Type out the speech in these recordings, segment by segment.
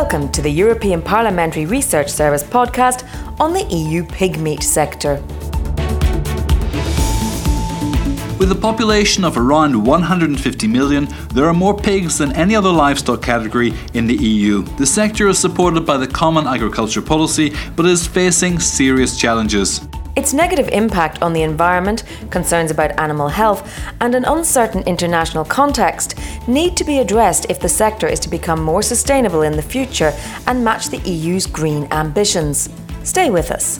Welcome to the European Parliamentary Research Service podcast on the EU pig meat sector. With a population of around 150 million, there are more pigs than any other livestock category in the EU. The sector is supported by the Common Agriculture Policy but is facing serious challenges. Its negative impact on the environment, concerns about animal health, and an uncertain international context need to be addressed if the sector is to become more sustainable in the future and match the EU's green ambitions. Stay with us.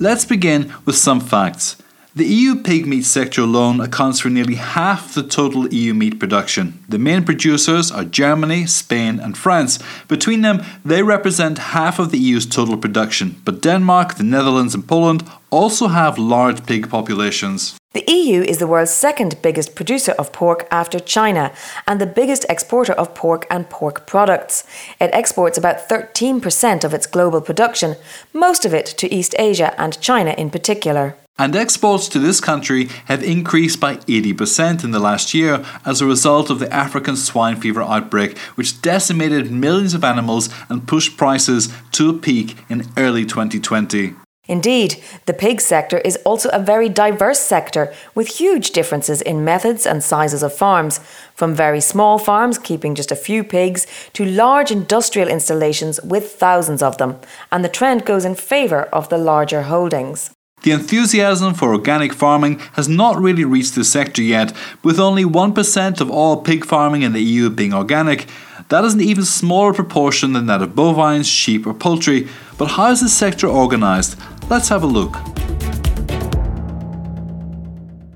Let's begin with some facts. The EU pig meat sector alone accounts for nearly half the total EU meat production. The main producers are Germany, Spain, and France. Between them, they represent half of the EU's total production, but Denmark, the Netherlands, and Poland also have large pig populations. The EU is the world's second biggest producer of pork after China and the biggest exporter of pork and pork products. It exports about 13% of its global production, most of it to East Asia and China in particular. And exports to this country have increased by 80% in the last year as a result of the African swine fever outbreak, which decimated millions of animals and pushed prices to a peak in early 2020. Indeed, the pig sector is also a very diverse sector with huge differences in methods and sizes of farms, from very small farms keeping just a few pigs to large industrial installations with thousands of them, and the trend goes in favour of the larger holdings. The enthusiasm for organic farming has not really reached the sector yet, with only 1% of all pig farming in the EU being organic. That is an even smaller proportion than that of bovines, sheep, or poultry. But how is the sector organised? Let's have a look.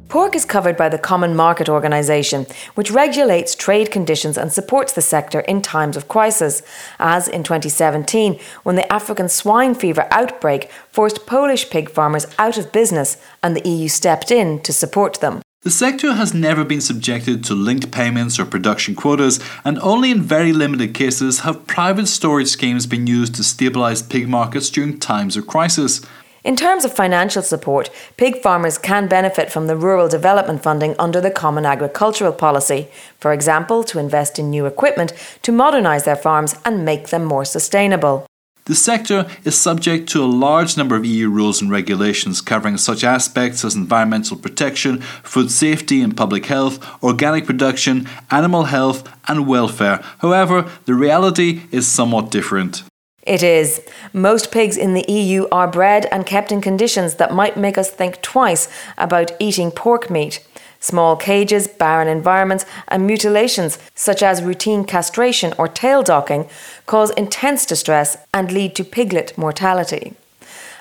Pork is covered by the Common Market Organisation, which regulates trade conditions and supports the sector in times of crisis, as in 2017 when the African swine fever outbreak forced Polish pig farmers out of business and the EU stepped in to support them. The sector has never been subjected to linked payments or production quotas, and only in very limited cases have private storage schemes been used to stabilise pig markets during times of crisis. In terms of financial support, pig farmers can benefit from the rural development funding under the Common Agricultural Policy, for example, to invest in new equipment to modernise their farms and make them more sustainable. The sector is subject to a large number of EU rules and regulations covering such aspects as environmental protection, food safety and public health, organic production, animal health, and welfare. However, the reality is somewhat different. It is. Most pigs in the EU are bred and kept in conditions that might make us think twice about eating pork meat. Small cages, barren environments, and mutilations, such as routine castration or tail docking, cause intense distress and lead to piglet mortality.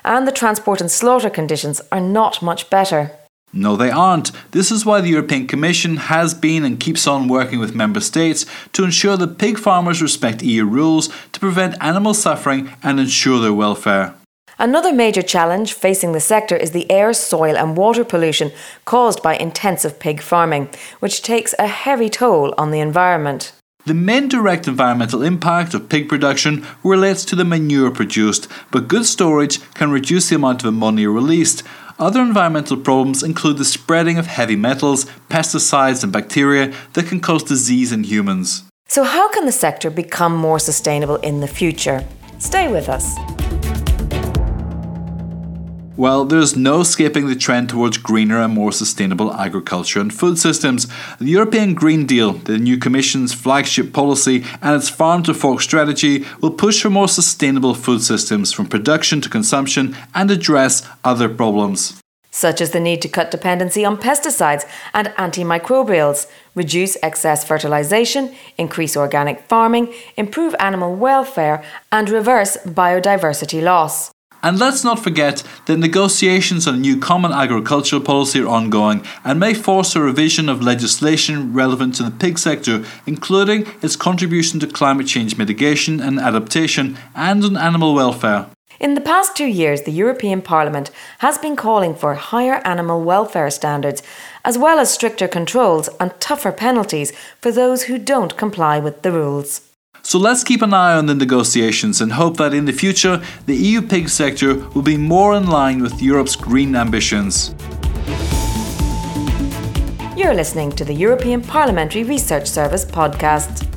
And the transport and slaughter conditions are not much better. No, they aren't. This is why the European Commission has been and keeps on working with member states to ensure that pig farmers respect EU rules to prevent animal suffering and ensure their welfare. Another major challenge facing the sector is the air, soil, and water pollution caused by intensive pig farming, which takes a heavy toll on the environment. The main direct environmental impact of pig production relates to the manure produced, but good storage can reduce the amount of ammonia released. Other environmental problems include the spreading of heavy metals, pesticides, and bacteria that can cause disease in humans. So, how can the sector become more sustainable in the future? Stay with us. Well, there's no escaping the trend towards greener and more sustainable agriculture and food systems. The European Green Deal, the new Commission's flagship policy, and its farm to fork strategy will push for more sustainable food systems from production to consumption and address other problems. Such as the need to cut dependency on pesticides and antimicrobials, reduce excess fertilization, increase organic farming, improve animal welfare, and reverse biodiversity loss. And let's not forget that negotiations on a new common agricultural policy are ongoing and may force a revision of legislation relevant to the pig sector, including its contribution to climate change mitigation and adaptation and on animal welfare. In the past two years, the European Parliament has been calling for higher animal welfare standards, as well as stricter controls and tougher penalties for those who don't comply with the rules. So let's keep an eye on the negotiations and hope that in the future the EU pig sector will be more in line with Europe's green ambitions. You're listening to the European Parliamentary Research Service podcast.